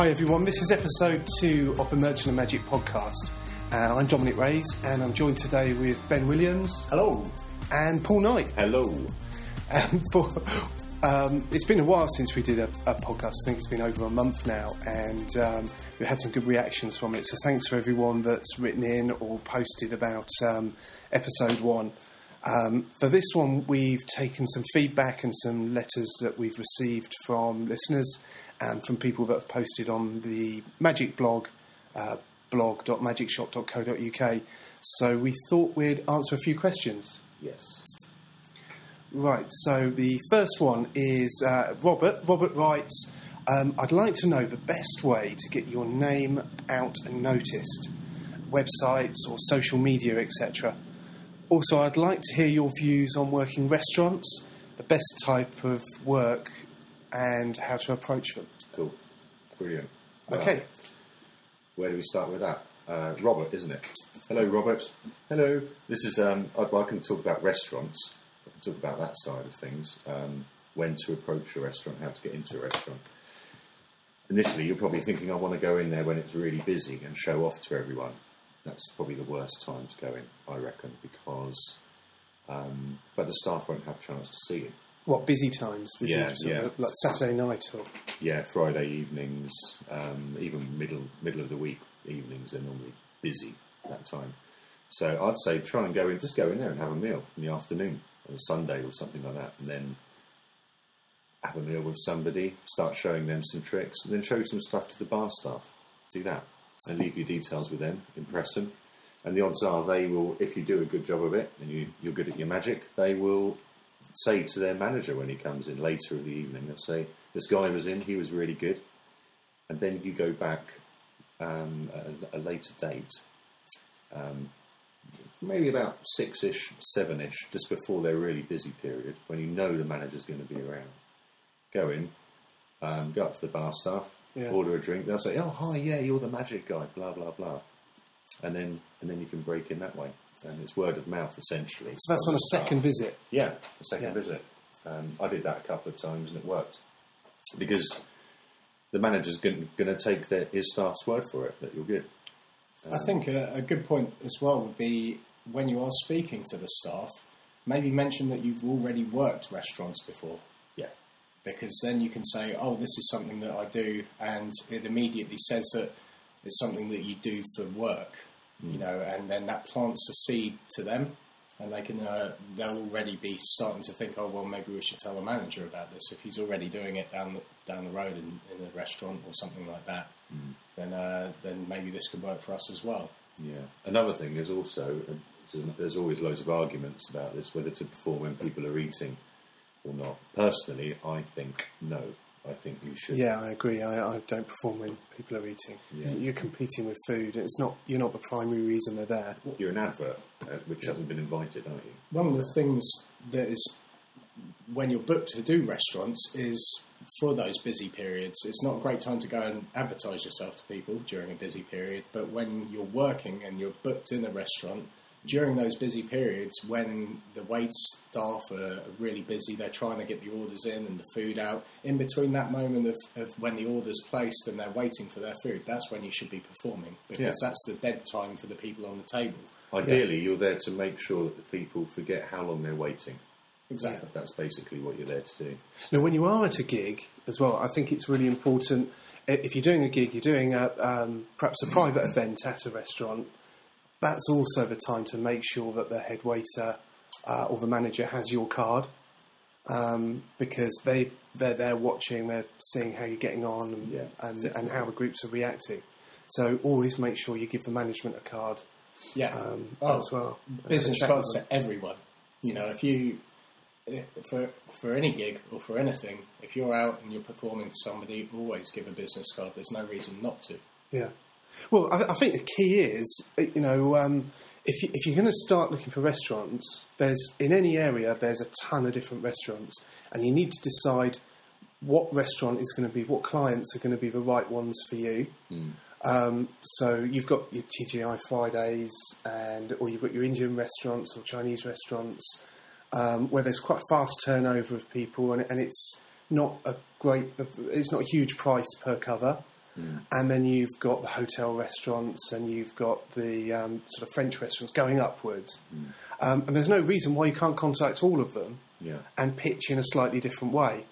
Hi everyone, this is episode two of the Merchant of Magic podcast. Uh, I'm Dominic Rays and I'm joined today with Ben Williams Hello. and Paul Knight. Hello. Um, for, um, it's been a while since we did a, a podcast. I think it's been over a month now, and um, we had some good reactions from it. So thanks for everyone that's written in or posted about um, episode one. Um, for this one, we've taken some feedback and some letters that we've received from listeners and from people that have posted on the Magic blog, uh, blog.magicshop.co.uk. So we thought we'd answer a few questions. Yes. Right, so the first one is uh, Robert. Robert writes, um, I'd like to know the best way to get your name out and noticed, websites or social media, etc. Also, I'd like to hear your views on working restaurants, the best type of work, and how to approach them. Cool. Brilliant. Okay, Well, where do we start with that? Uh, Robert, isn't it? Hello, Robert. Hello. This is. Um, I, I can talk about restaurants. I can talk about that side of things. Um, when to approach a restaurant, how to get into a restaurant. Initially, you're probably thinking, I want to go in there when it's really busy and show off to everyone. That's probably the worst time to go in, I reckon, because um, but the staff won't have a chance to see you. what busy times? Busy Yeah, of yeah. Like Saturday night or yeah, Friday evenings, um, even middle middle of the week evenings are normally busy that time. So I'd say try and go in, just go in there and have a meal in the afternoon on a Sunday or something like that, and then have a meal with somebody, start showing them some tricks, and then show some stuff to the bar staff. Do that and leave your details with them, impress them, and the odds are they will, if you do a good job of it and you, you're good at your magic, they will say to their manager when he comes in later in the evening, they'll say, This guy was in, he was really good. And then you go back um, a, a later date, um, maybe about six ish, seven ish, just before their really busy period, when you know the manager's going to be around. Go in, um, go up to the bar staff, Yeah. order a drink. They'll say, "Oh, hi, yeah, you're the magic guy." Blah blah blah, and then and then you can break in that way. And it's word of mouth essentially. so that's on a staff. second visit. Yeah, a second Yeah. visit. Um, I did that a couple of times and it worked because the manager's going to take their, his staff's word for it that you're good. I think a, a good point as well would be when you are speaking to the staff, maybe mention that you've already worked restaurants before, because then you can say, "Oh, this is something that I do," and it immediately says that it's something that you do for work, you know, and then that plants a seed to them, and they can uh, they'll already be starting to think, "Oh, well, maybe we should tell the manager about this if he's already doing it down the, down the road in, in a restaurant or something like that." Then, uh, then maybe this could work for us as well. yeah. Another thing is also uh, there's always loads of arguments about this whether to perform when people are eating or not. Personally, I think no. I think you should. Yeah, I agree. I, I don't perform when people are eating. Yeah. You're competing with food. It's not. You're not the primary reason they're there. You're an advert uh, which hasn't been invited, aren't you? One of the things that is when you're booked to do restaurants is for those busy periods. It's not a great time to go and advertise yourself to people during a busy period, but when you're working and you're booked in a restaurant during those busy periods when the wait staff are really busy, they're trying to get the orders in and the food out. In between that moment of, of when the order's placed and they're waiting for their food, that's when you should be performing because Yeah. that's the dead time for the people on the table. Ideally, you're there to make sure that the people forget how long they're waiting. Exactly. That's basically what you're there to do. Now, when you are at a gig as well, I think it's really important. If you're doing a gig, you're doing a um, perhaps a private event at a restaurant. That's also the time to make sure that the head waiter uh, or the manager has your card, um, because they they're there watching, they're seeing how you're getting on and Yeah, and, and how the groups are reacting. So always make sure you give the management a card Yeah. um, Oh, as well. business cards to everyone. You know, if you for for any gig or for anything, if you're out and you're performing to somebody, always give a business card. There's no reason not to. Yeah. Well, I, I think the key is, uh, you know, um, if, you, if you're going to start looking for restaurants, there's in any area there's a ton of different restaurants, and you need to decide what restaurant is going to be, what clients are going to be the right ones for you. Um, so you've got your TGI Fridays, and or you've got your Indian restaurants or Chinese restaurants, um, where there's quite a fast turnover of people, and, and it's not a great, it's not a huge price per cover. And then you've got the hotel restaurants, and you've got the um, sort of French restaurants going upwards. Um, and there's no reason why you can't contact all of them Yeah. and pitch in a slightly different way.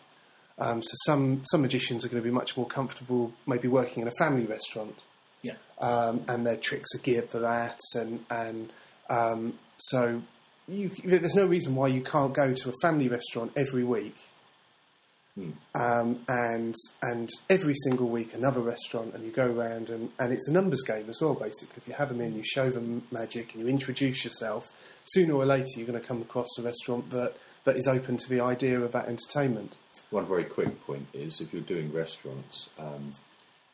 Um, so some some magicians are going to be much more comfortable, maybe working in a family restaurant, Yeah. um, and their tricks are geared for that. And and um, so you, there's no reason why you can't go to a family restaurant every week, um, and and every single week another restaurant, and you go around and, and it's a numbers game as well. Basically, if you have them in, you show them magic, and you introduce yourself. Sooner or later, you're going to come across a restaurant that that is open to the idea of that entertainment. One very quick point is if you're doing restaurants, um,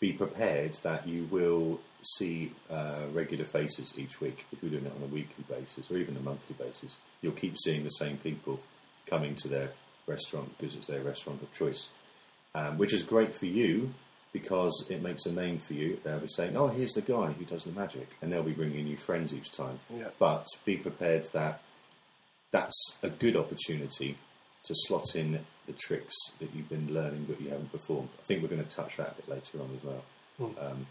be prepared that you will see uh, regular faces each week. If you're doing it on a weekly basis or even a monthly basis, you'll keep seeing the same people coming to their restaurant because it's their restaurant of choice, um, which is great for you because it makes a name for you. They'll be saying, "Oh, here's the guy who does the magic," and they'll be bringing you new friends each time. Yeah. But be prepared that that's a good opportunity to slot in the tricks that you've been learning but you haven't performed. I think we're going to touch that a bit later on as well. Um,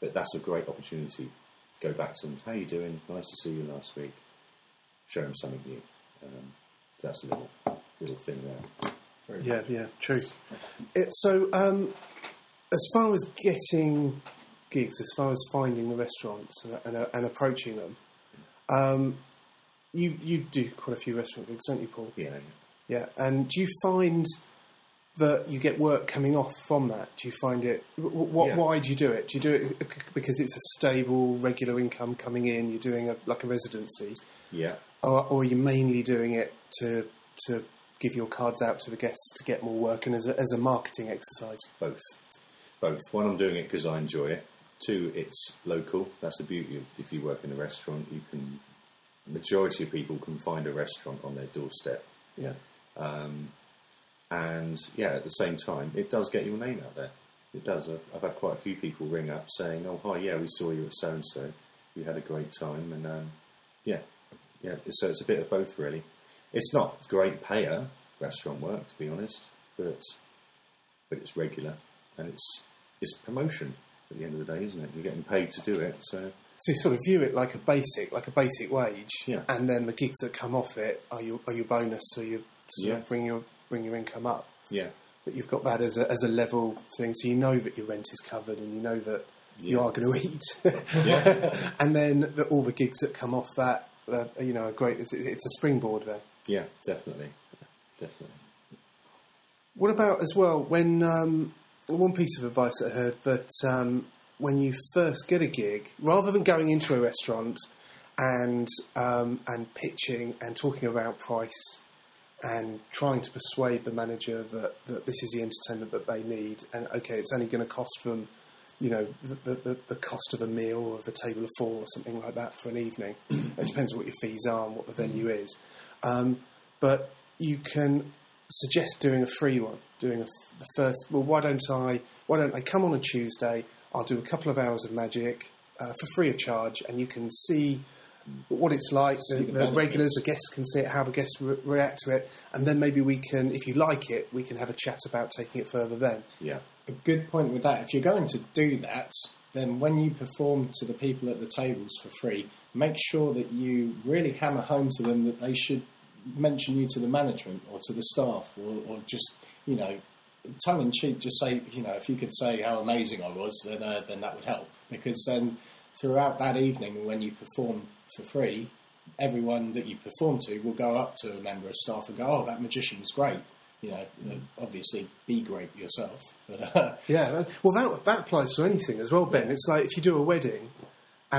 but that's a great opportunity. Go back to them. How you doing? Nice to see you last week. Show them something new. Um, so that's a little little thing there. Very Yeah, yeah, true. It, so, um, as far as getting gigs, as far as finding the restaurants and, and, and approaching them, um, you you do quite a few restaurant gigs, don't you, Paul? Yeah, Yeah, and do you find that you get work coming off from that? Do you find it? What? Yeah. Why do you do it? Do you do it because it's a stable, regular income coming in? You're doing a, like a residency, yeah. or, or are you mainly doing it to to give your cards out to the guests to get more work and as a, as a marketing exercise? Both. Both. One, I'm doing it because I enjoy it. Two, it's local. That's the beauty of if you work in a restaurant, you can. Majority of people can find a restaurant on their doorstep. Yeah, And yeah, at the same time, it does get your name out there. It does. I've, I've had quite a few people ring up saying, "Oh, hi, yeah, we saw you at so and so. We had a great time." And um, yeah, yeah. So it's a bit of both, really. It's not great payer restaurant work, to be honest, but but it's regular and it's it's promotion at the end of the day, isn't it? You're getting paid to do it, so so you sort of view it like a basic, like a basic wage, Yeah. and then the gigs that come off it are your are your bonus, so you Yeah. of bring your bring your income up. yeah, But you've got that as a as a level thing, so you know that your rent is covered, and you know that you are going to eat. Yeah. and then the, all the gigs that come off that, uh, you know, are great. It's, it's a springboard then. Yeah, definitely, definitely. What about as well when um, one piece of advice I heard that um, when you first get a gig, rather than going into a restaurant and um, and pitching and talking about price and trying to persuade the manager that, that this is the entertainment that they need and okay, it's only going to cost them, you know, the, the, the cost of a meal or the table of four or something like that for an evening. it depends what your fees are and what the venue is. Um, but you can suggest doing a free one, doing a, the first. Well, why don't I? Why don't I come on a Tuesday? I'll do a couple of hours of magic uh, for free of charge, and you can see what it's like. The, the the regulars, the guests can see it, how the guests re- react to it, and then maybe we can, if you like it, we can have a chat about taking it further. Then, Yeah, a good point with that. If you're going to do that, then when you perform to the people at the tables for free, make sure that you really hammer home to them that they should mention you to the management or to the staff, or, or just you know, tongue in cheek, just say you know, if you could say how amazing I was, then uh, then that would help because then throughout that evening when you perform for free. Everyone that you perform to will go up to a member of staff and go, "Oh, that magician was great." You know, obviously be great yourself, but uh, yeah, well, that that applies to anything as well, Ben. It's like if you do a wedding.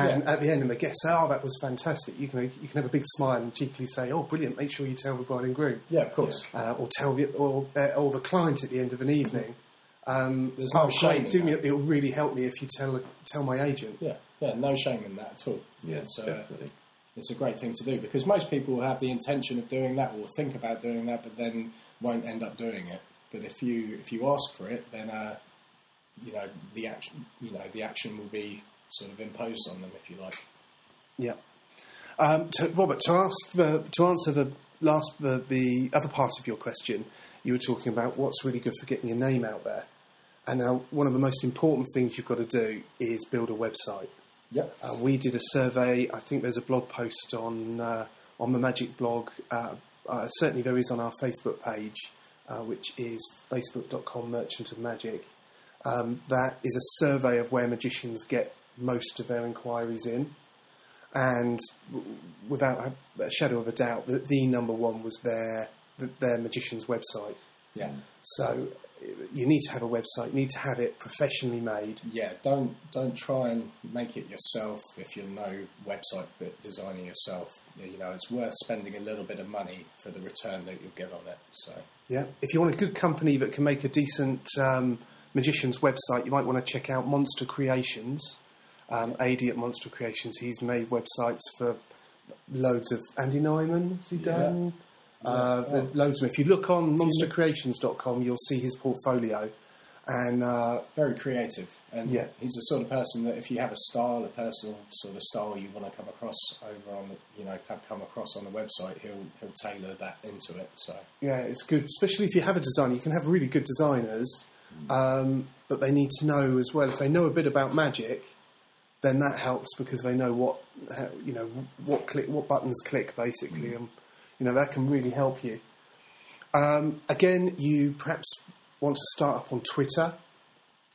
And Yeah. at the end, and the guests say, "Oh, that was fantastic." You can you can have a big smile and cheekily say, "Oh, brilliant! Make sure you tell the bride and groom." Yeah, of course. uh, or tell the or, uh, or the client at the end of an evening. Um, There's no oh, shame great! in Do me. It'll really help me if you tell tell my agent. Yeah, yeah, no shame in that at all. yeah, it's, uh, definitely. it's a great thing to do because most people will have the intention of doing that or think about doing that, but then won't end up doing it. But if you if you ask for it, then uh, you know the action you know the action will be sort of imposed on them, if you like. Yeah. Um, to, Robert, to ask the, to answer the last the, the other part of your question, you were talking about what's really good for getting your name out there. And now, one of the most important things you've got to do is build a website. Yep. Uh, we did a survey. I think there's a blog post on uh, on the Magic blog. Uh, uh, certainly, there is on our Facebook page, uh, which is facebook.com Merchant of Magic. Um, that is a survey of where magicians get most of their inquiries in, and without a shadow of a doubt, the, the number one was their their magician's website. Yeah. So you need to have a website. You need to have it professionally made. Yeah, don't don't try and make it yourself if you're no website but designing yourself. You know, it's worth spending a little bit of money for the return that you'll get on it. So Yeah. If you want a good company that can make a decent um, magician's website, you might want to check out Monster Creations. Um, AD at Monster Creations, he's made websites for loads of Andy Nyman. Has he done? Uh, Yeah. Loads of them. If you look on monstercreations.com, you'll see his portfolio. And uh, very creative, and Yeah. he's the sort of person that if you have a style, a personal sort of style you want to come across over on, the, you know, have come across on the website, he'll he'll tailor that into it. So Yeah, it's good, especially if you have a designer. You can have really good designers, um, but they need to know as well. If they know a bit about magic, then that helps because they know what how, you know what click what buttons click basically, and you know that can really help you. Um, again, you perhaps want to start up on Twitter.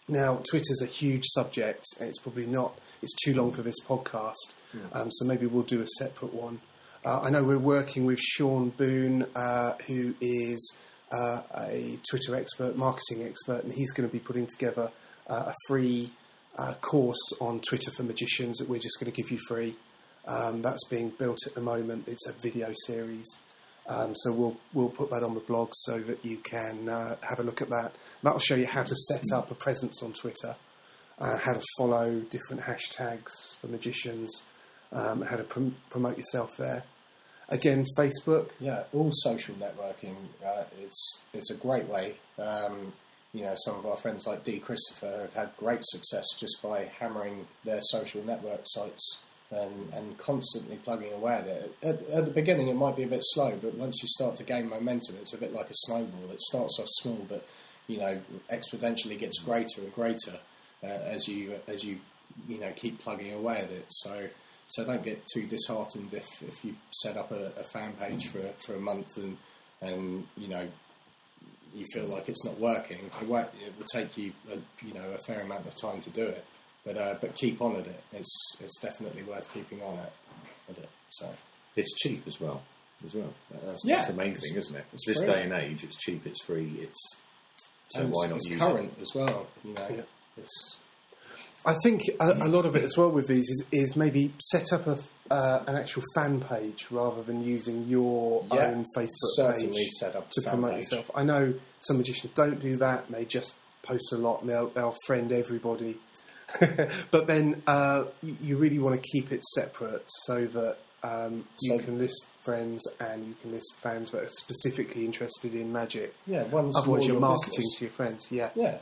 Now, Twitter's a huge subject, and it's probably not. It's too long for this podcast, um, so maybe we'll do a separate one. Uh, I know we're working with Sean Boone, uh, who is uh, a Twitter expert, marketing expert, and he's going to be putting together uh, a free uh, course on Twitter for magicians that we're just going to give you free. Um, that's being built at the moment. It's a video series. Um, so we'll we'll put that on the blog so that you can uh, have a look at that. That'll show you how to set up a presence on Twitter, uh, how to follow different hashtags for magicians, um, how to prom- promote yourself there. Again, Facebook. yeah, all social networking, uh, it's it's a great way. Um, you know, some of our friends like Dee Christopher have had great success just by hammering their social network sites and, and constantly plugging away at it. At, at the beginning, it might be a bit slow, but once you start to gain momentum, it's a bit like a snowball. It starts off small, but you know, exponentially gets greater and greater uh, as you as you you know keep plugging away at it. So. So don't get too disheartened if, if you set up a, a fan page for for a month and and you know you feel like it's not working. It, won't, it will take you a, you know a fair amount of time to do it, but uh, but keep on at it. It's it's definitely worth keeping on at, with it. So It's cheap as well. As well, that's, Yeah. that's the main thing, isn't it? It's this free. day and age, it's cheap, it's free, it's so and why it's, not it's use current as well. You know, Yeah. it's I think a, a lot of it as well with these is, is maybe set up a, uh, an actual fan page rather than using your Yeah, own Facebook page set up to promote page. yourself. I know some magicians don't do that; they just post a lot and they'll, they'll friend everybody. but then uh, you, you really want to keep it separate so that um, you can list friends and you can list fans that are specifically interested in magic. yeah. One's Otherwise, you're your marketing business. to your friends. Yeah. Yeah.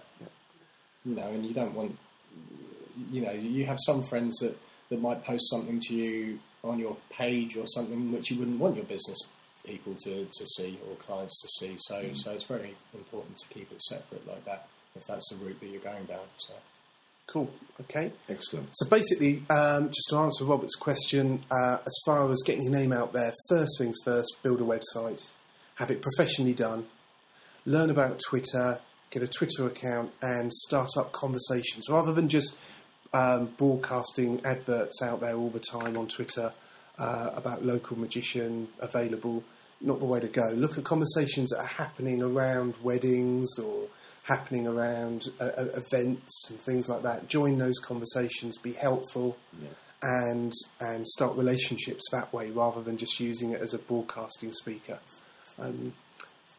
You know, and you don't want, you know, you have some friends that, that might post something to you on your page or something which you wouldn't want your business people to, to see or clients to see. So, so it's very important to keep it separate like that if that's the route that you're going down. So, Cool. Okay. Excellent. So basically, um, just to answer Robert's question, uh, as far as getting your name out there, first things first, build a website, have it professionally done, learn about Twitter, get a Twitter account, and start up conversations rather than just um, broadcasting adverts out there all the time on Twitter uh, about local magician available. Not the way to go. Look at conversations that are happening around weddings or happening around uh, uh, events and things like that. Join those conversations. Be helpful and and start relationships that way rather than just using it as a broadcasting speaker. Um,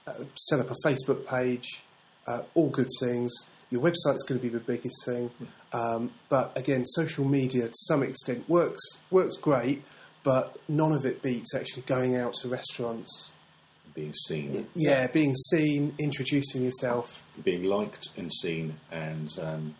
uh, set up a Facebook page, uh, all good things. Your website's going to be the biggest thing, um, but again, social media to some extent works works great, but none of it beats actually going out to restaurants. Being seen, Yeah, being seen, introducing yourself. being liked and seen, and um,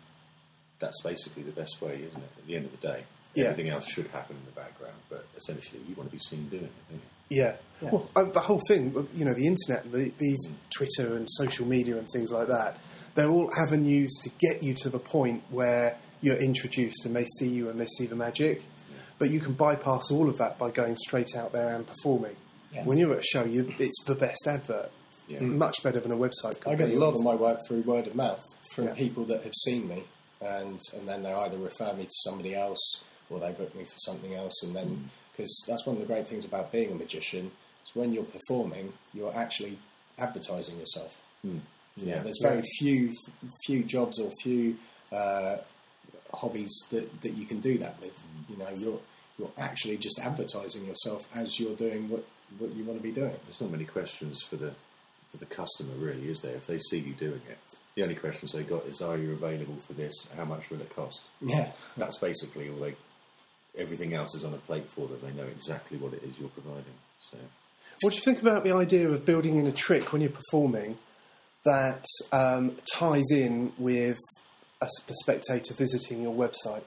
that's basically the best way, isn't it? At the end of the day, Yeah. everything else should happen in the background, but essentially, you want to be seen doing it. Don't Yeah. Yeah. Well, uh, the whole thing, you know, the internet, the, these Twitter and social media and things like that, they're all avenues to get you to the point where you're introduced and they see you and they see the magic. But you can bypass all of that by going straight out there and performing. Yeah. When you're at a show, you, it's the best advert. Yeah. Mm. Much better than a website. I get a lot of my work through word of mouth from Yeah. people that have seen me, and and then they either refer me to somebody else or they book me for something else, and then mm. because that's one of the great things about being a magician is when you're performing, you're actually advertising yourself. Mm. You know, Yeah. there's very few few jobs or few uh, hobbies that, that you can do that with. You know, you're you're actually just advertising yourself as you're doing what, what you want to be doing. There's not many questions for the for the customer, really, is there? If they see you doing it, the only questions they got is, "Are you available for this? How much will it cost?" Yeah, That's basically all they. Everything else is on a plate for them. They know exactly what it is you're providing. So What do you think about the idea of building in a trick when you're performing that um, ties in with a spectator visiting your website?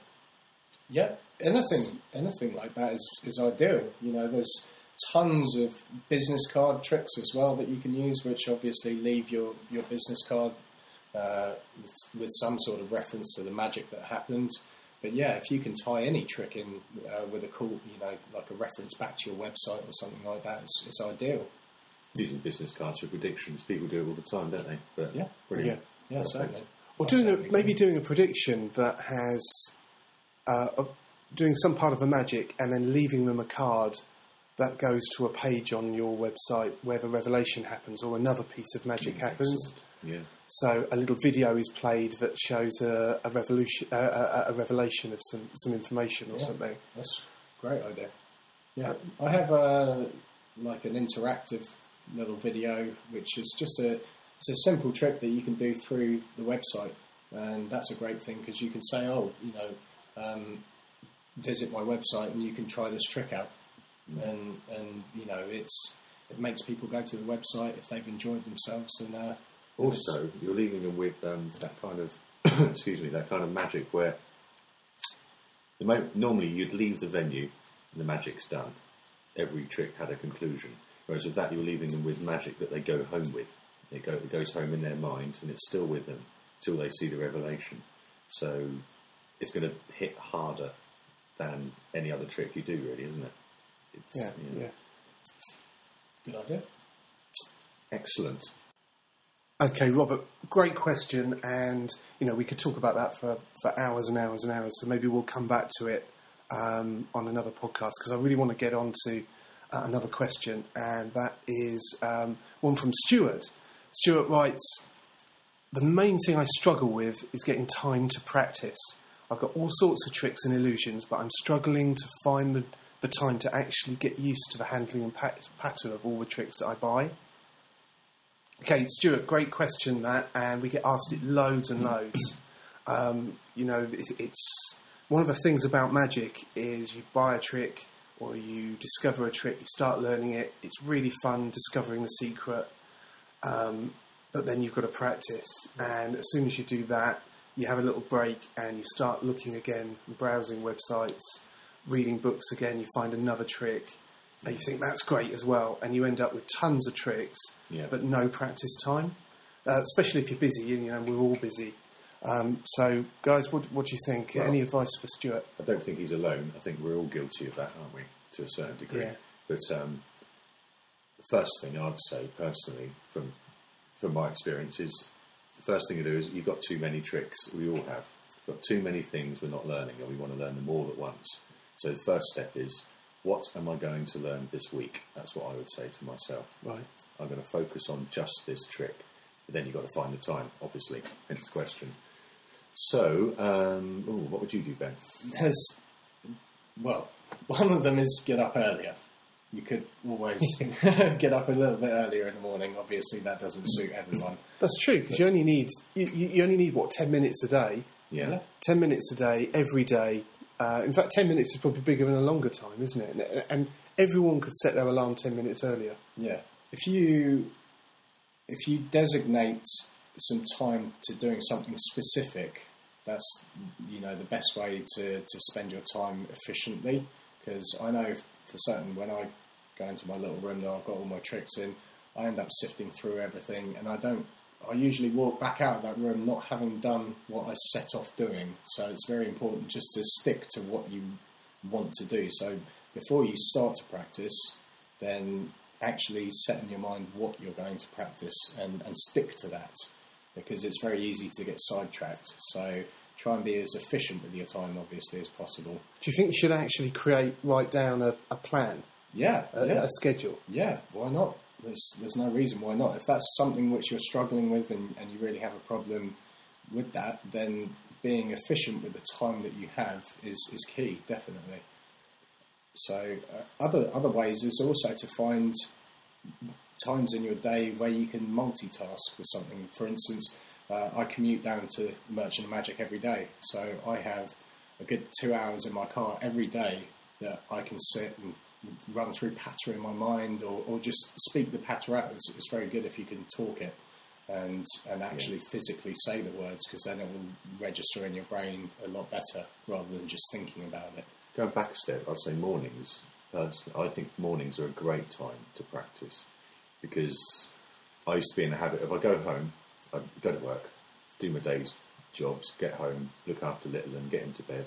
Yeah, anything anything like that is, is ideal. You know, there's tons of business card tricks as well that you can use, which obviously leave your, your business card uh, with, with some sort of reference to the magic that happened. But yeah, if you can tie any trick in uh, with a cool, you know, like a reference back to your website or something like that, it's, it's ideal. Using business cards for predictions, people do it all the time, don't they? But Yeah. brilliant. Yeah, Perfect. certainly. Or doing a, maybe doing a prediction that has uh, a, doing some part of a magic and then leaving them a card that goes to a page on your website where the revelation happens or another piece of magic happens. Excellent. Yeah. So a little video is played that shows a, a revolution, a, a revelation of some, some information or Yeah. something. That's a great idea. Yeah, I have a like an interactive little video, which is just a it's a simple trick that you can do through the website, and that's a great thing because you can say, oh, you know, um, visit my website and you can try this trick out, and and you know it's it makes people go to the website if they've enjoyed themselves and uh, Also, you're leaving them with um, that kind of, excuse me, that kind of magic where the mo- normally you'd leave the venue and the magic's done. Every trick had a conclusion. Whereas with that, you're leaving them with magic that they go home with. It, go, it goes home in their mind and it's still with them till they see the revelation. So it's going to hit harder than any other trick you do, really, isn't it? It's, Yeah, you know, yeah. good idea. Excellent. Okay, Robert, great question, and you know we could talk about that for, for hours and hours and hours. So maybe we'll come back to it um, on another podcast because I really want to get on to uh, another question, and that is um, one from Stuart. Stuart writes, "The main thing I struggle with is getting time to practice. I've got all sorts of tricks and illusions, but I'm struggling to find the, the time to actually get used to the handling and pat- pattern of all the tricks that I buy." Okay, Stuart, great question that, and we get asked it loads and loads. Um, you know, it, it's one of the things about magic is you buy a trick or you discover a trick, you start learning it. It's really fun discovering the secret, um, but then you've got to practice. And as soon as you do that, you have a little break and you start looking again, browsing websites, reading books again. You find another trick, and you think that's great as well, and you end up with tons of tricks, Yeah. but no practice time. Uh, especially if you're busy, and you know we're all busy. Um, so, guys, what, what do you think? Well- Any advice for Stuart? I don't think he's alone. I think we're all guilty of that, aren't we, to a certain degree? Yeah. But um, the first thing I'd say personally, from from my experience, is the first thing to do is you've got too many tricks. We all have. We've got too many things we're not learning, and we want to learn them all at once. So the first step is, what am I going to learn this week? That's what I would say to myself. Right. I'm going to focus on just this trick. But then you've got to find the time, obviously. Hence the question. So, um, ooh, what would you do, Ben? There's, well, one of them is get up earlier. You could always get up a little bit earlier in the morning. Obviously, that doesn't suit everyone. That's true because you only need you, you only need what ten minutes a day. Yeah. Ten minutes a day, every day. Uh, in fact, ten minutes is probably bigger than a longer time, isn't it? And, and everyone could set their alarm ten minutes earlier. Yeah. If you if you designate some time to doing something specific, that's you know the best way to, to spend your time efficiently. Because I know for certain when I go into my little room that I've got all my tricks in. I end up sifting through everything, and I don't. I usually walk back out of that room not having done what I set off doing. So it's very important just to stick to what you want to do. So before you start to practice, then actually set in your mind what you're going to practice and, and stick to that because it's very easy to get sidetracked. So try and be as efficient with your time, obviously, as possible. Do you think you should actually create, write down a, a plan, Yeah, a, yeah, a schedule? yeah. Why not? There's there's no reason why not. If that's something which you're struggling with and, and you really have a problem with that, then being efficient with the time that you have is, is key, definitely. So uh, other other ways is also to find times in your day where you can multitask with something. For instance, uh, I commute down to Merchant of Magic every day, so I have a good two hours in my car every day that I can sit and run through patter in my mind or, or just speak the patter out. It's, it's very good if you can talk it and and actually physically say the words because then it will register in your brain a lot better rather than just thinking about it. Going back a step, I'd say mornings. Personally, I think mornings are a great time to practice because I used to be in the habit of I go home, I go to work, do my day's jobs, get home, look after little, and get into bed.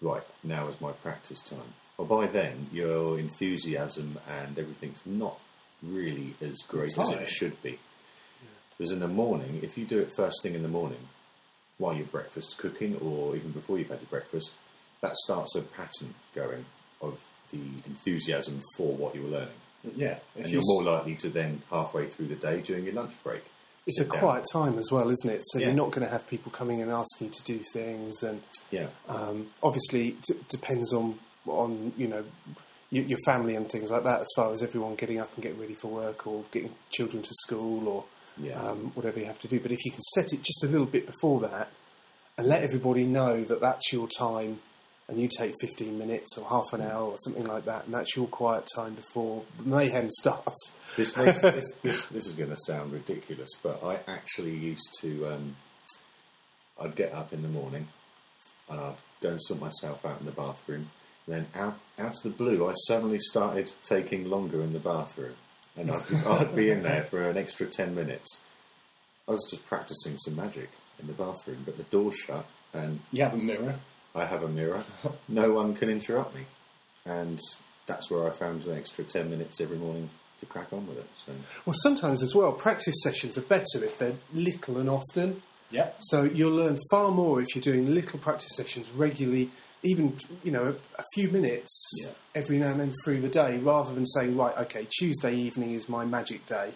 Right now is my practice time. Well, by then your enthusiasm and everything's not really as great as it should be. Because in the morning, if you do it first thing in the morning, while your breakfast's cooking, or even before you've had your breakfast, that starts a pattern going of the enthusiasm for what you're learning. Yeah, and you you're more likely to then, halfway through the day during your lunch break, It's a down. quiet time as well, isn't it? So Yeah. you're not going to have people coming and asking you to do things, and Yeah. um, obviously d- depends on on you know your, your family and things like that. As far as everyone getting up and getting ready for work, or getting children to school, or Yeah. um, whatever you have to do. But if you can set it just a little bit before that, and let everybody know that that's your time, and you take 15 minutes or half an hour or something like that, and that's your quiet time before mayhem starts. This, makes, this, this, this is going to sound ridiculous, but I actually used to. Um, I'd get up in the morning and I'd go and sort myself out in the bathroom. Then out, out of the blue, I suddenly started taking longer in the bathroom, and I'd, be- I'd be in there for an extra ten minutes. I was just practicing some magic in the bathroom, but the door shut, and you have a mirror. I have a mirror. No one can interrupt me, and that's where I found an extra ten minutes every morning to crack on with it. So Well, sometimes as well, practice sessions are better if they're little and often. Yeah, So you'll learn far more if you're doing little practice sessions regularly, even you know a, a few minutes Yeah. every now and then through the day, rather than saying right, okay, Tuesday evening is my magic day.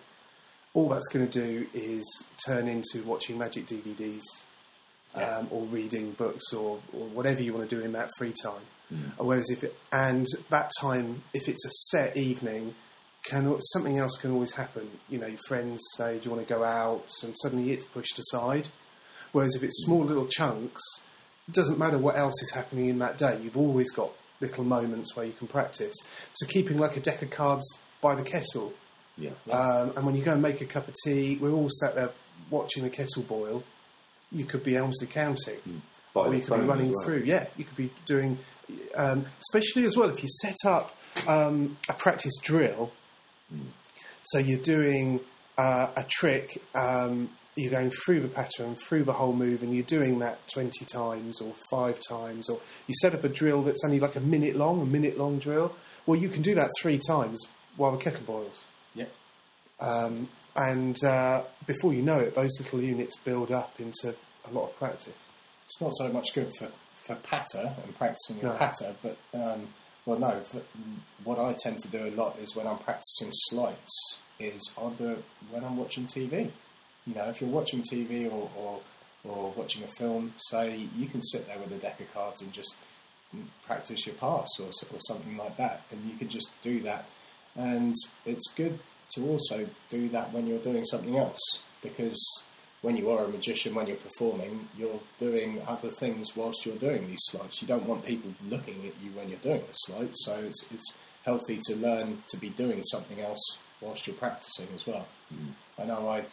All that's going to do is turn into watching magic DVDs Yeah. um, or reading books or, or whatever you want to do in that free time. Whereas if it, and that time, if it's a set evening, can something else can always happen. You know, your friends say, "Do you want to go out?" and suddenly it's pushed aside. Whereas if it's small little chunks, it doesn't matter what else is happening in that day. You've always got little moments where you can practice. So keeping like a deck of cards by the kettle, yeah, um, and when you go and make a cup of tea, we're all sat there watching the kettle boil. You could be Elmsley counting, By or you could be running well. through. Yeah, you could be doing, um, especially as well if you set up um, a practice drill. So you're doing uh, a trick. Um, you're going through the pattern, through the whole move, and you're doing that 20 times or five times, or you set up a drill that's only like a minute long, a minute long drill. Well, you can do that three times while the kettle boils. yeah, Um, and uh, before you know it, those little units build up into a lot of practice. it's not so much good for, for patter and practicing your No. patter, but um, well, no. What I tend to do a lot is when I'm practicing sleights, is I'll do it when I'm watching TV. You know, if you're watching TV or, or or watching a film, say you can sit there with a deck of cards and just practice your pass or, or something like that, and you can just do that. And it's good to also do that when you're doing something else because when you are a magician, when you're performing, you're doing other things whilst you're doing these sleights. You don't want people looking at you when you're doing the sleight, so it's, it's healthy to learn to be doing something else whilst you're practicing as well. Mm. I know I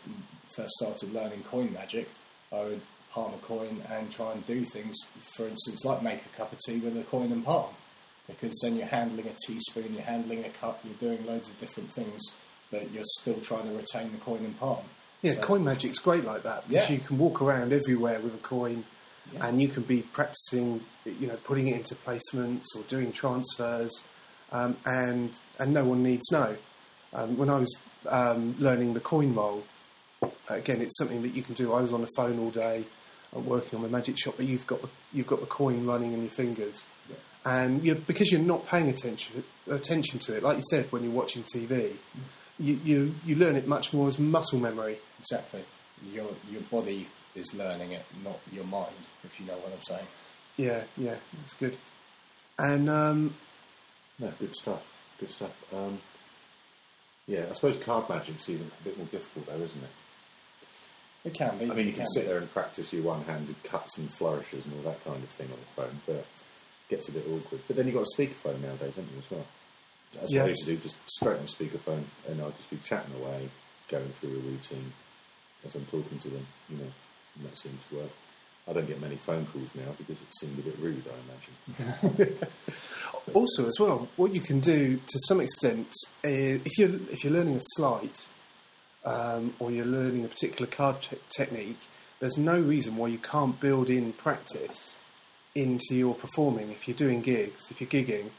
first started learning coin magic, I would palm a coin and try and do things, for instance, like make a cup of tea with a coin and palm. because then you're handling a teaspoon, you're handling a cup, you're doing loads of different things, but you're still trying to retain the coin and palm. Yeah, So- coin magic's great like that because Yeah. you can walk around everywhere with a coin, Yeah. and you can be practicing, you know, putting it into placements or doing transfers, um, and and no one needs to know. Um, when I was um, learning the coin roll, again, it's something that you can do. I was on the phone all day, uh, working on the magic shop, but you've got the, you've got the coin running in your fingers, Yeah. and you're, because you're not paying attention attention to it, like you said when you're watching TV, you, you you learn it much more as muscle memory. Exactly. Your your body is learning it, not your mind, if you know what I'm saying. Yeah, yeah, it's good. And um, No, good stuff. Good stuff. Um, yeah, I suppose card magic's even a bit more difficult, though, isn't it? It can be. I mean, you can be. sit there and practice your one-handed cuts and flourishes and all that kind of thing on the phone, but it gets a bit awkward. But then you've got a speakerphone nowadays, haven't you, as well? That's what I used to do, just straight on the speakerphone, and I'd just be chatting away, going through a routine as I'm talking to them, you know, and that seemed to work. I don't get many phone calls now because it seemed a bit rude, I imagine. also, as well, what you can do to some extent, is, if you're if you're learning a sleight um, or you're learning a particular card te- technique, there's no reason why you can't build in practice into your performing. If you're doing gigs, if you're gigging,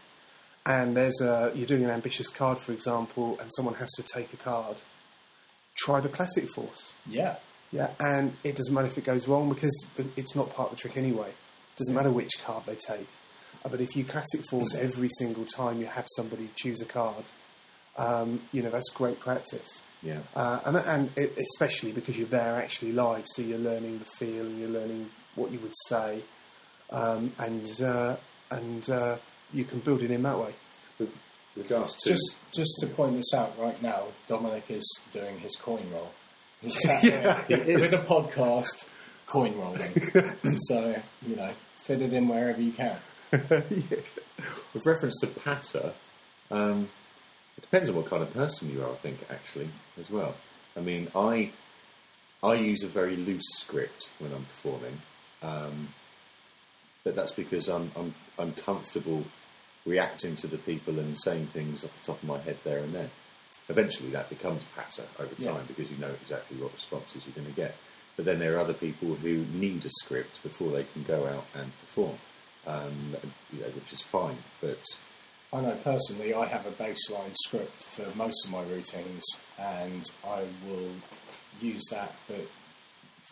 and there's a you're doing an ambitious card, for example, and someone has to take a card, try the classic force. Yeah. Yeah, and it doesn't matter if it goes wrong because it's not part of the trick anyway. It doesn't matter which card they take. Uh, But if you classic force every single time you have somebody choose a card, um, you know that's great practice. Yeah. Uh, and and it, especially because you're there actually live, so you're learning the feel and you're learning what you would say, um, and uh, and uh, you can build it in that way. With regards to Just just to point this out right now, Dominic is doing his coin roll. He's sat there with a podcast, coin rolling. so you know, fit it in wherever you can. With reference to patter, um, it depends on what kind of person you are. I think actually as well. I mean, I I use a very loose script when I'm performing, um, but that's because I'm I'm I'm comfortable reacting to the people and saying things off the top of my head there and then. Eventually, that becomes patter over Yeah. time because you know exactly what responses you're going to get. But then there are other people who need a script before they can go out and perform, um, you know, which is fine. But I know personally, I have a baseline script for most of my routines, and I will use that, but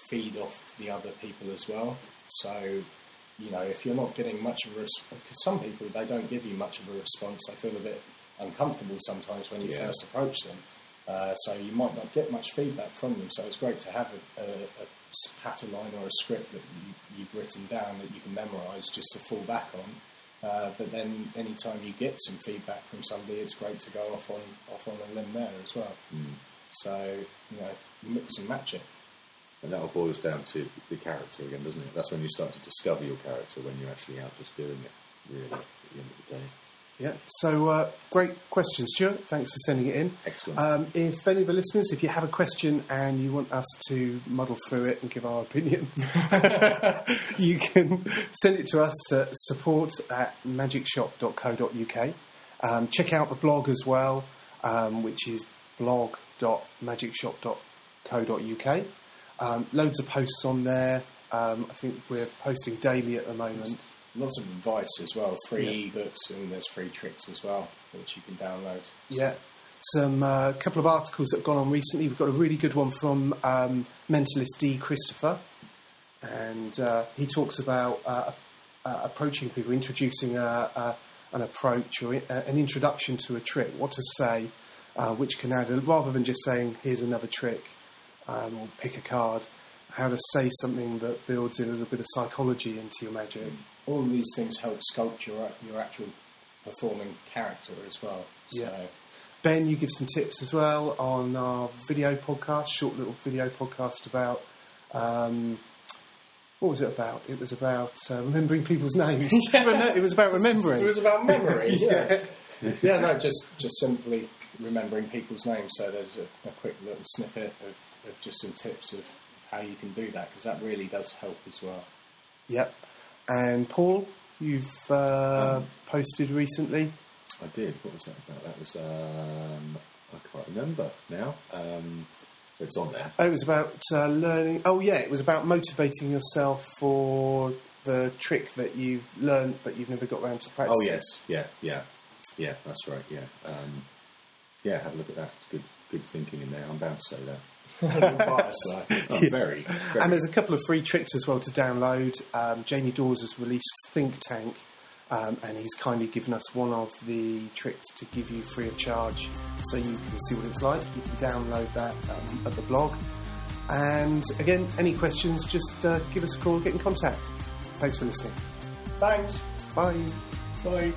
feed off the other people as well. So, you know, if you're not getting much of a response, because some people they don't give you much of a response, they feel a bit uncomfortable sometimes when you Yeah. first approach them. Uh, so you might not get much feedback from them. So it's great to have a pattern line or a script that you, you've written down that you can memorise just to fall back on. Uh, but then, anytime you get some feedback from somebody, it's great to go off on off on a limb there as well. So you know, mix and match it. And that all boils down to the character again, doesn't it? That's when you start to discover your character when you're actually out just doing it. Really, at the end of the day. Yeah. So uh, great question, Stuart. Thanks for sending it in. Excellent. Um, if any of the listeners, if you have a question and you want us to muddle through it and give our opinion, you can send it to us at support at magicshop.co.uk. Um, check out the blog as well, um, which is blog.magicshop.co.uk. Um, loads of posts on there. Um, I think we're posting daily at the moment. Lots of advice as well, free ebooks, and there's free tricks as well, which you can download. Yeah. Some uh, couple of articles that have gone on recently. We've got a really good one from um, mentalist Dee Christopher, and uh, he talks about uh, uh, approaching people, introducing a, a, an approach or a, an introduction to a trick, what to say, uh, which can add, rather than just saying, here's another trick, um, or pick a card, how to say something that builds in a little bit of psychology into your magic. All of these things help sculpt your your actual performing character as well. So, Yeah. Ben, you give some tips as well on our video podcast, short little video podcast about um, what was it about? It was about uh, remembering people's names. it was about remembering. It was about memory. Yeah. yeah, no, just just simply remembering people's names. So there's a, a quick little snippet of, of just some tips of how you can do that because that really does help as well. Yep. And Paul, you've uh, posted recently. I did. What was that about? That was um, I can't remember now. Um, it's on there. Oh, it was about uh, learning. Oh, yeah, it was about motivating yourself for the trick that you've learned but you've never got around to practice. Oh yes, yeah, yeah, yeah. That's right. Yeah, um, yeah. Have a look at that. It's good, good thinking in there. I'm bound to say that. Bias, though. Oh, very, very. And there's a couple of free tricks as well to download. Um, Jamie Dawes has released Think Tank, um, and he's kindly given us one of the tricks to give you free of charge, so you can see what it's like. You can download that um, at the blog. And again, any questions, just uh, give us a call, get in contact. Thanks for listening. Thanks. Bye. Bye.